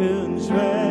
주의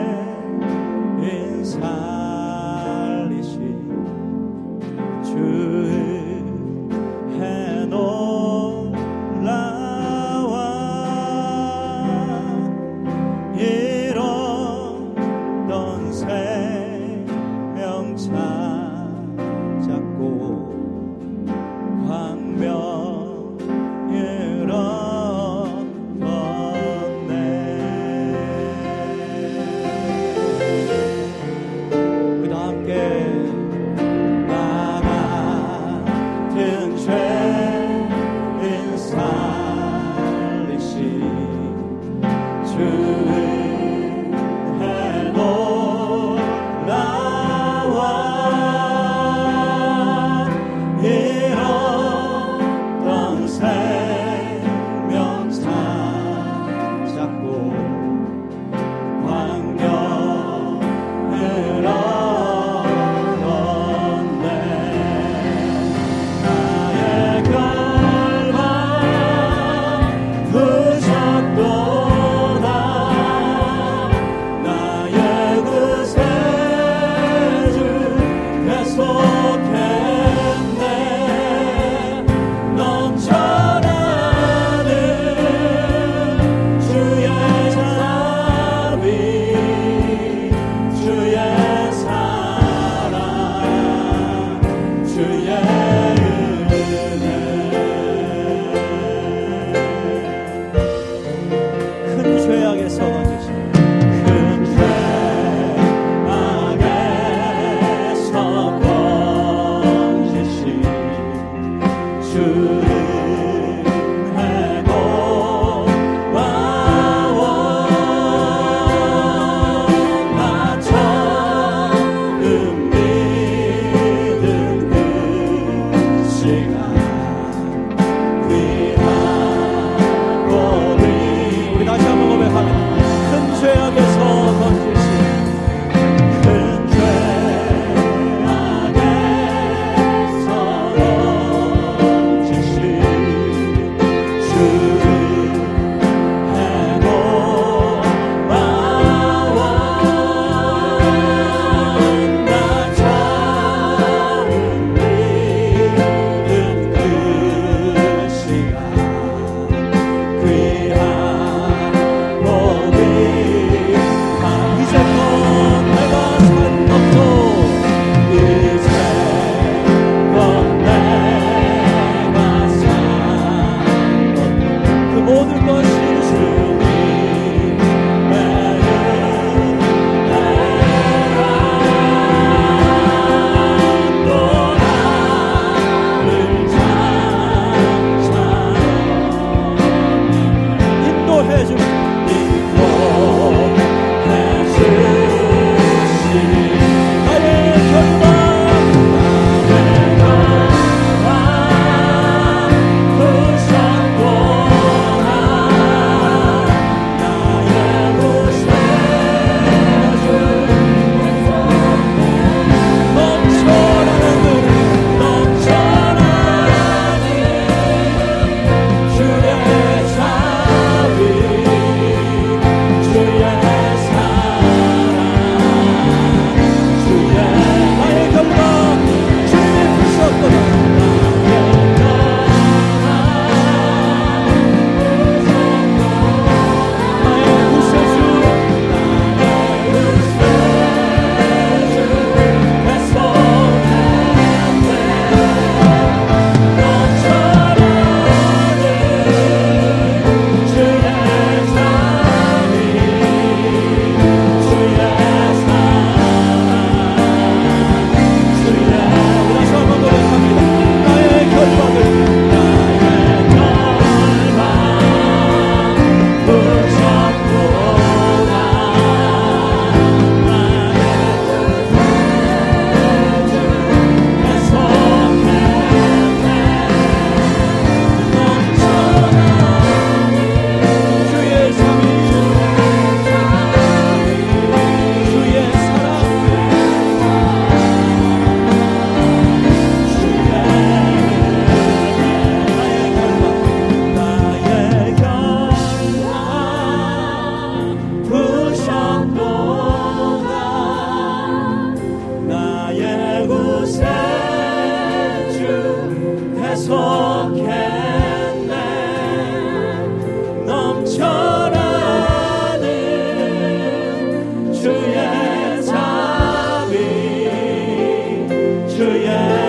yeah.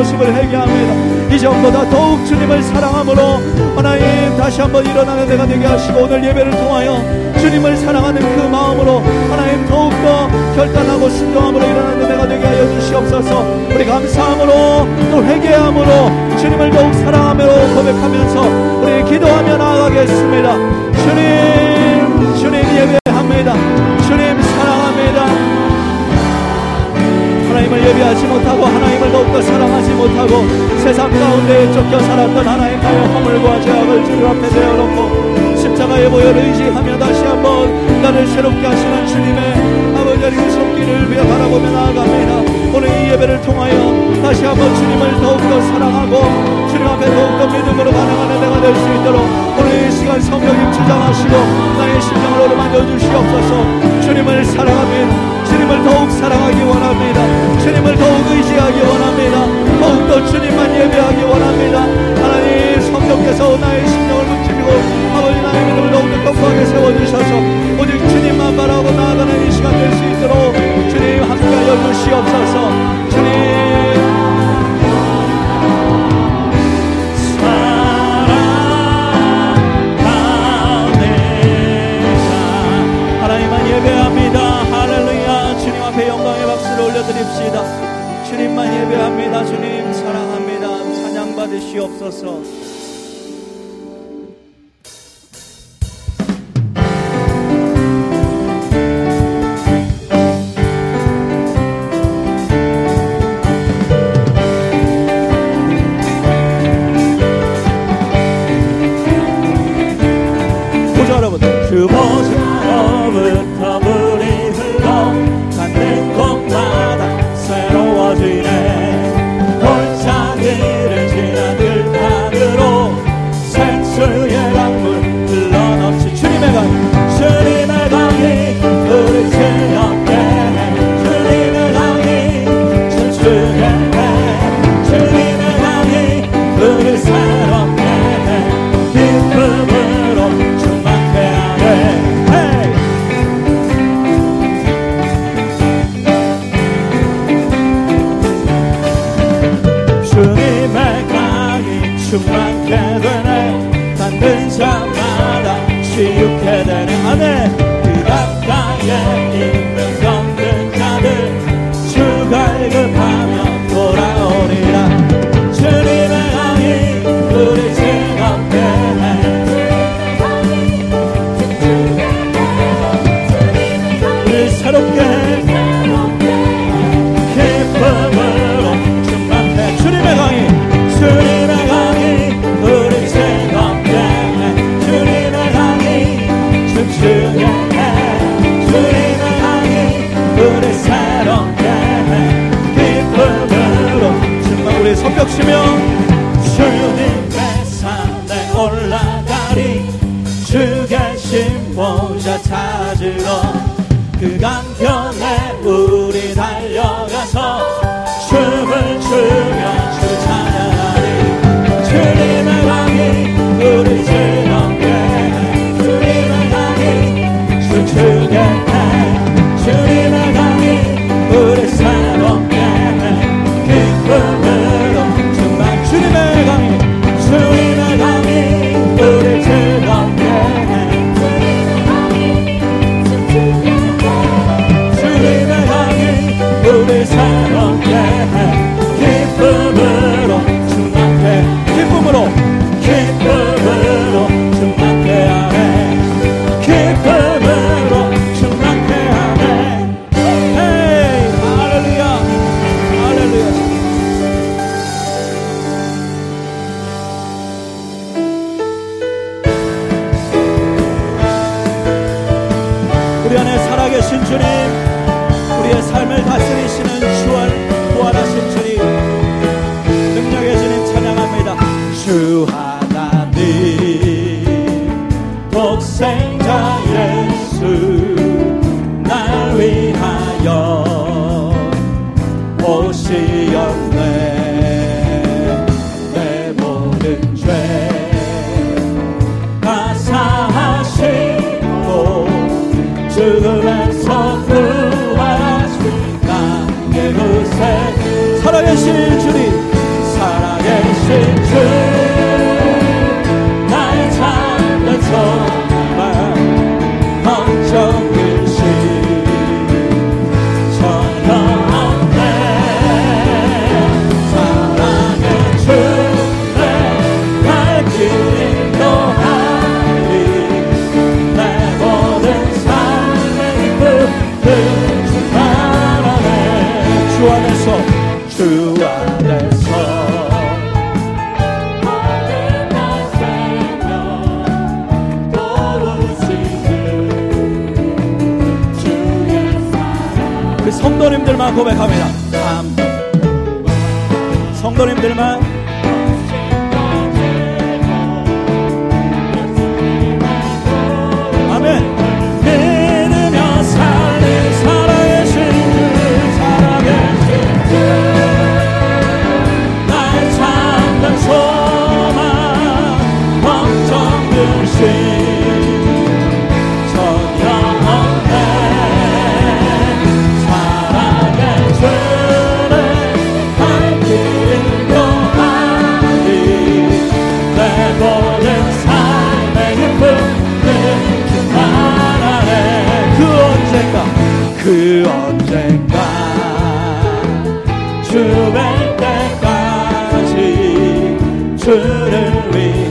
모습을 회개합니다. 이전보다 더욱 주님을 사랑함으로 하나님 다시 한번 일어나는 내가 되게 하시고 오늘 예배를 통하여 주님을 사랑하는 그 마음으로 하나님 더욱더 결단하고 순종함으로 일어나는 내가 되게 하여 주시옵소서 우리 감사함으로 또 회개함으로 주님을 더욱 사랑 보혈을 의지하며 다시 한번 나를 새롭게 하시는 주님의 아버지 하나님 손길을 위해 바라보며 나아갑니다. 오늘 이 예배를 통하여 다시 한번 주님을 더욱더 사랑하고 주님 앞에 더욱더 믿음으로 반응하는 내가 될 수 있도록 오늘 이 시간 성령님 주장하시고 나의 심령을 오르만져 주시옵소서. 주님을 사랑하며 주님을 더욱 사랑하기 원합니다. 주님을 더욱 의지하기 원합니다. 더욱더 주님만 예배하기 원합니다. 하나님 성령께서 나의 심령 세워주셔서 오직 주님만 바라고 나아가는 이 시간 될 수 있도록 주님 함께하여 주시옵소서 주님 올려드립시다. 주님만 예배합니다. 주님 사랑합니다. 찬양 받으시옵소서. 충만케 되네 닿는 자마다 치유케 되네. 아멘 찾으러 그 강변 기 살아계신 주님 살아계신 주나 성도님들만 고백합니다. 성도님들만. 나의 신주 소망 걱정 주신 turn away.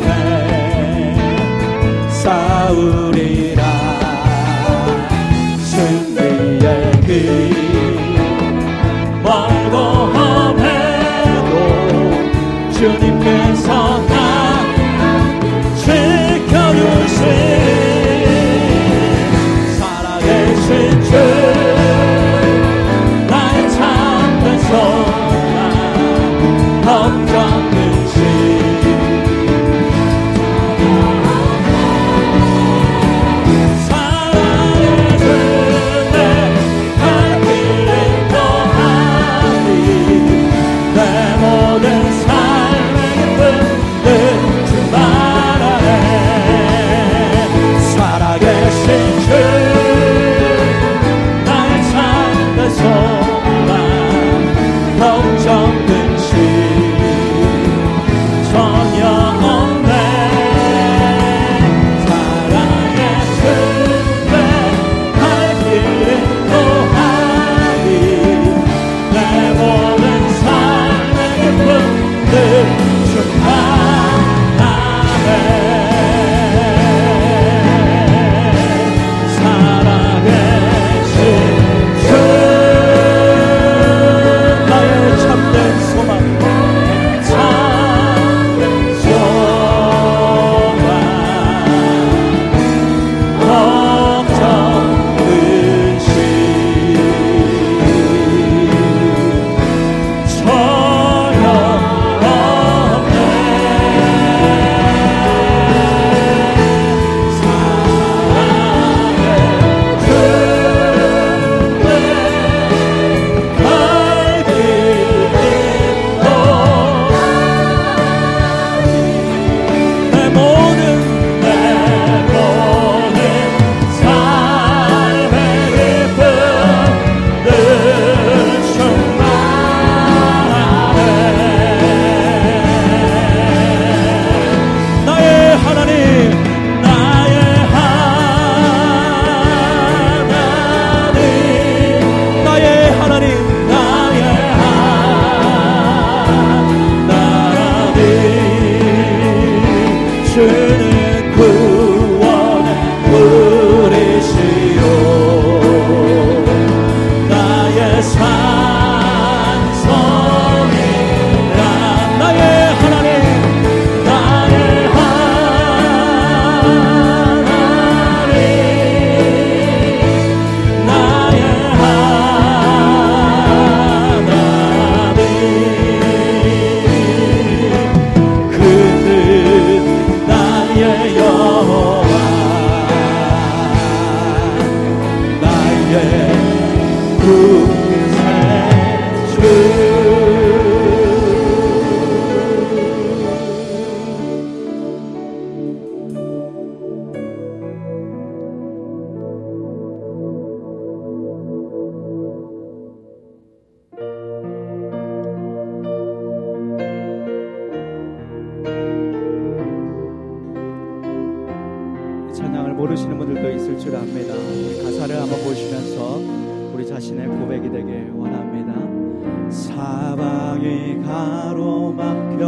가로막혀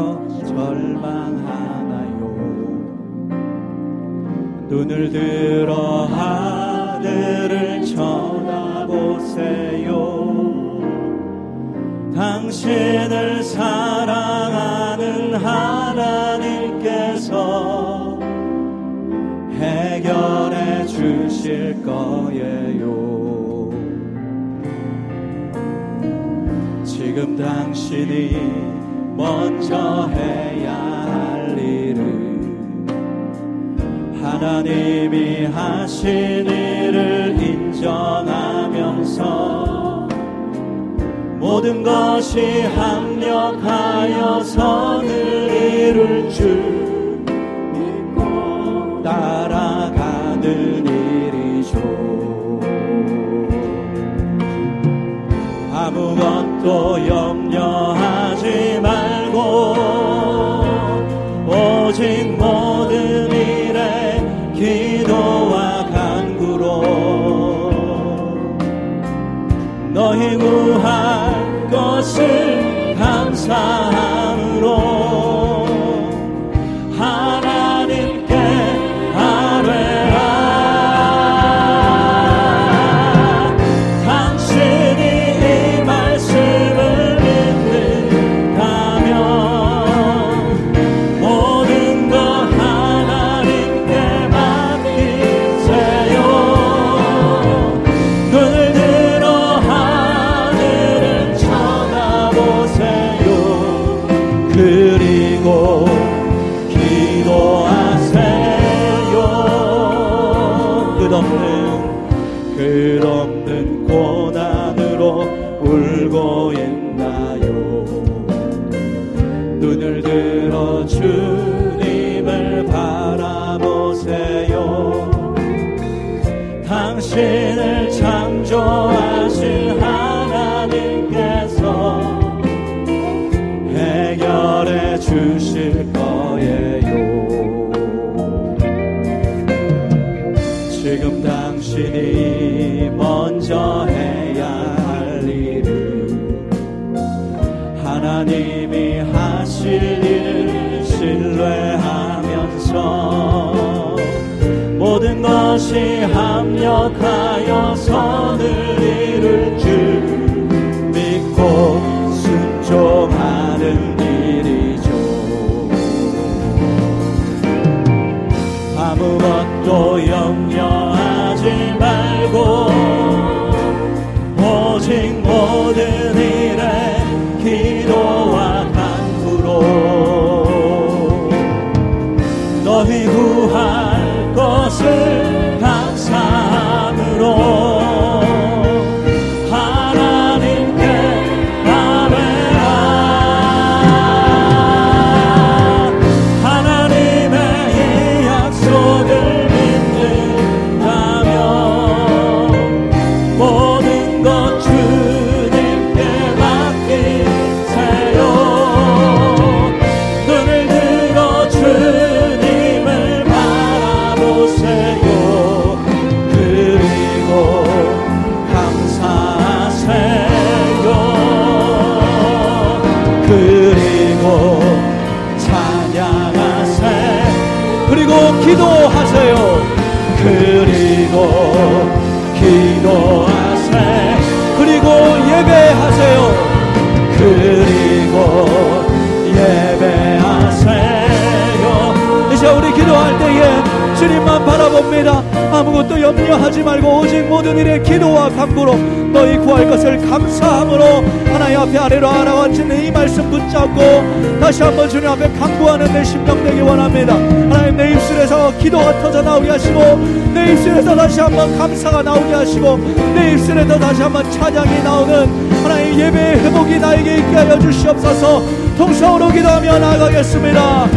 절망하나요. 눈을 들어 하늘을 쳐다보세요. 당신을 사랑하는 하나님께서 해결해 주실 거예요. 지금 당신이 먼저 해야 할 일은 하나님이 하신 일을 인정하면서 모든 것이 합력하여 선을 이룰 줄 믿고 따라가는 일이죠. 아무것도 염려하지 말고 오직 모든 일에 기도와 간구로 너희 구할 것을 감사함 해결해 주실 거예요. 지금 당신이 먼저 해야 할 일은 하나님이 하실 일을 신뢰하면서 모든 것이 합력하여 선 찬양하세요 그리고 기도하세요. 그리고 기도하세요 그리고 예배하세요. 그리고 기도할 때에 주님만 바라봅니다. 아무것도 염려하지 말고 오직 모든 일에 기도와 간구로 너희 구할 것을 감사함으로 하나님 앞에 아래로 알아왔지 이 말씀 붙잡고 다시 한번 주님 앞에 간구하는 내 심령 되기 원합니다. 하나님 내 입술에서 기도가 터져 나오게 하시고 내 입술에서 다시 한번 감사가 나오게 하시고 내 입술에서 다시 한번 찬양이 나오는 하나님 예배의 회복이 나에게 있게 하여 주시옵소서 통성으로 기도하며 나아가겠습니다.